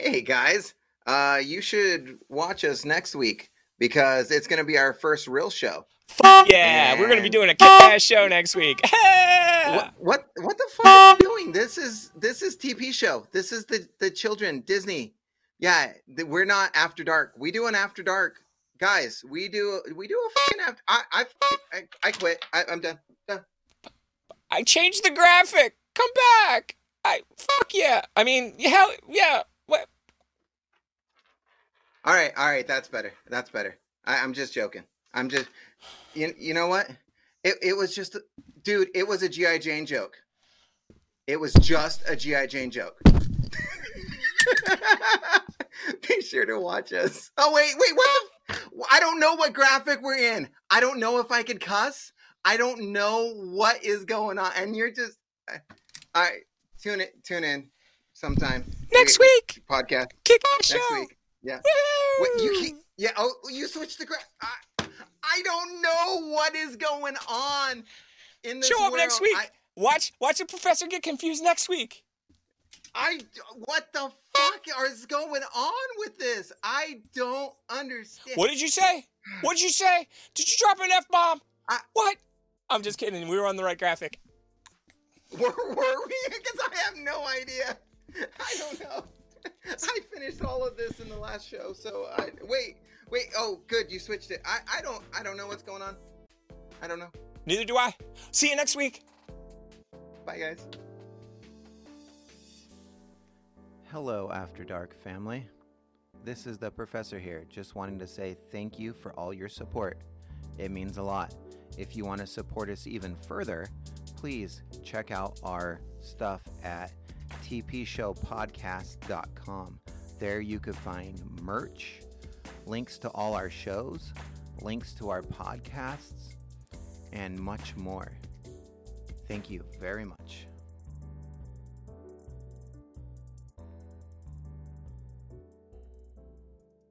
Hey guys, uh, you should watch us next week because it's going to be our first real show. Yeah, we're gonna be doing a kick-ass show next week. What what what the fuck are you doing? This is this is TP show. This is the the children Disney. Yeah, th- we're not after dark. We do an after dark, guys. We do we do a fucking after. I I I, I quit. I, I'm done. Done. I changed the graphic. Come back. I fuck yeah. I mean, hell yeah. All right, all right. That's better. That's better. I, I'm just joking. I'm just. You you know what? It it was just, dude. It was a GI Jane joke. It was just a GI Jane joke. Be sure to watch us. Oh wait, wait. What the? I don't know what graphic we're in. I don't know if I could cuss. I don't know what is going on, and you're just. Uh, all right, tune it. Tune in sometime Next We- week, podcast kick-ass show. next week. Yeah. Wait, you keep, yeah. Oh, you switched the gra- I, I don't know what is going on in this Show up world. next week. I, Watch, watch the professor get confused next week. I, what the fuck is going on with this? I don't understand. What did you say? What did you say? Did you drop an f bomb? What? I'm just kidding. We were on the right graphic. Were, were we? Because I have no idea. I don't know. I finished all of this in the last show, so I wait, wait. Oh, good, you switched it. I, I don't, I don't know what's going on. I don't know. Neither do I. See you next week. Bye, guys. Hello, After Dark family. This is the professor here, just wanting to say thank you for all your support. It means a lot. If you want to support us even further, please check out our stuff at tpshowpodcast.com. There you could find merch, links to all our shows, links to our podcasts, and much more. Thank you very much.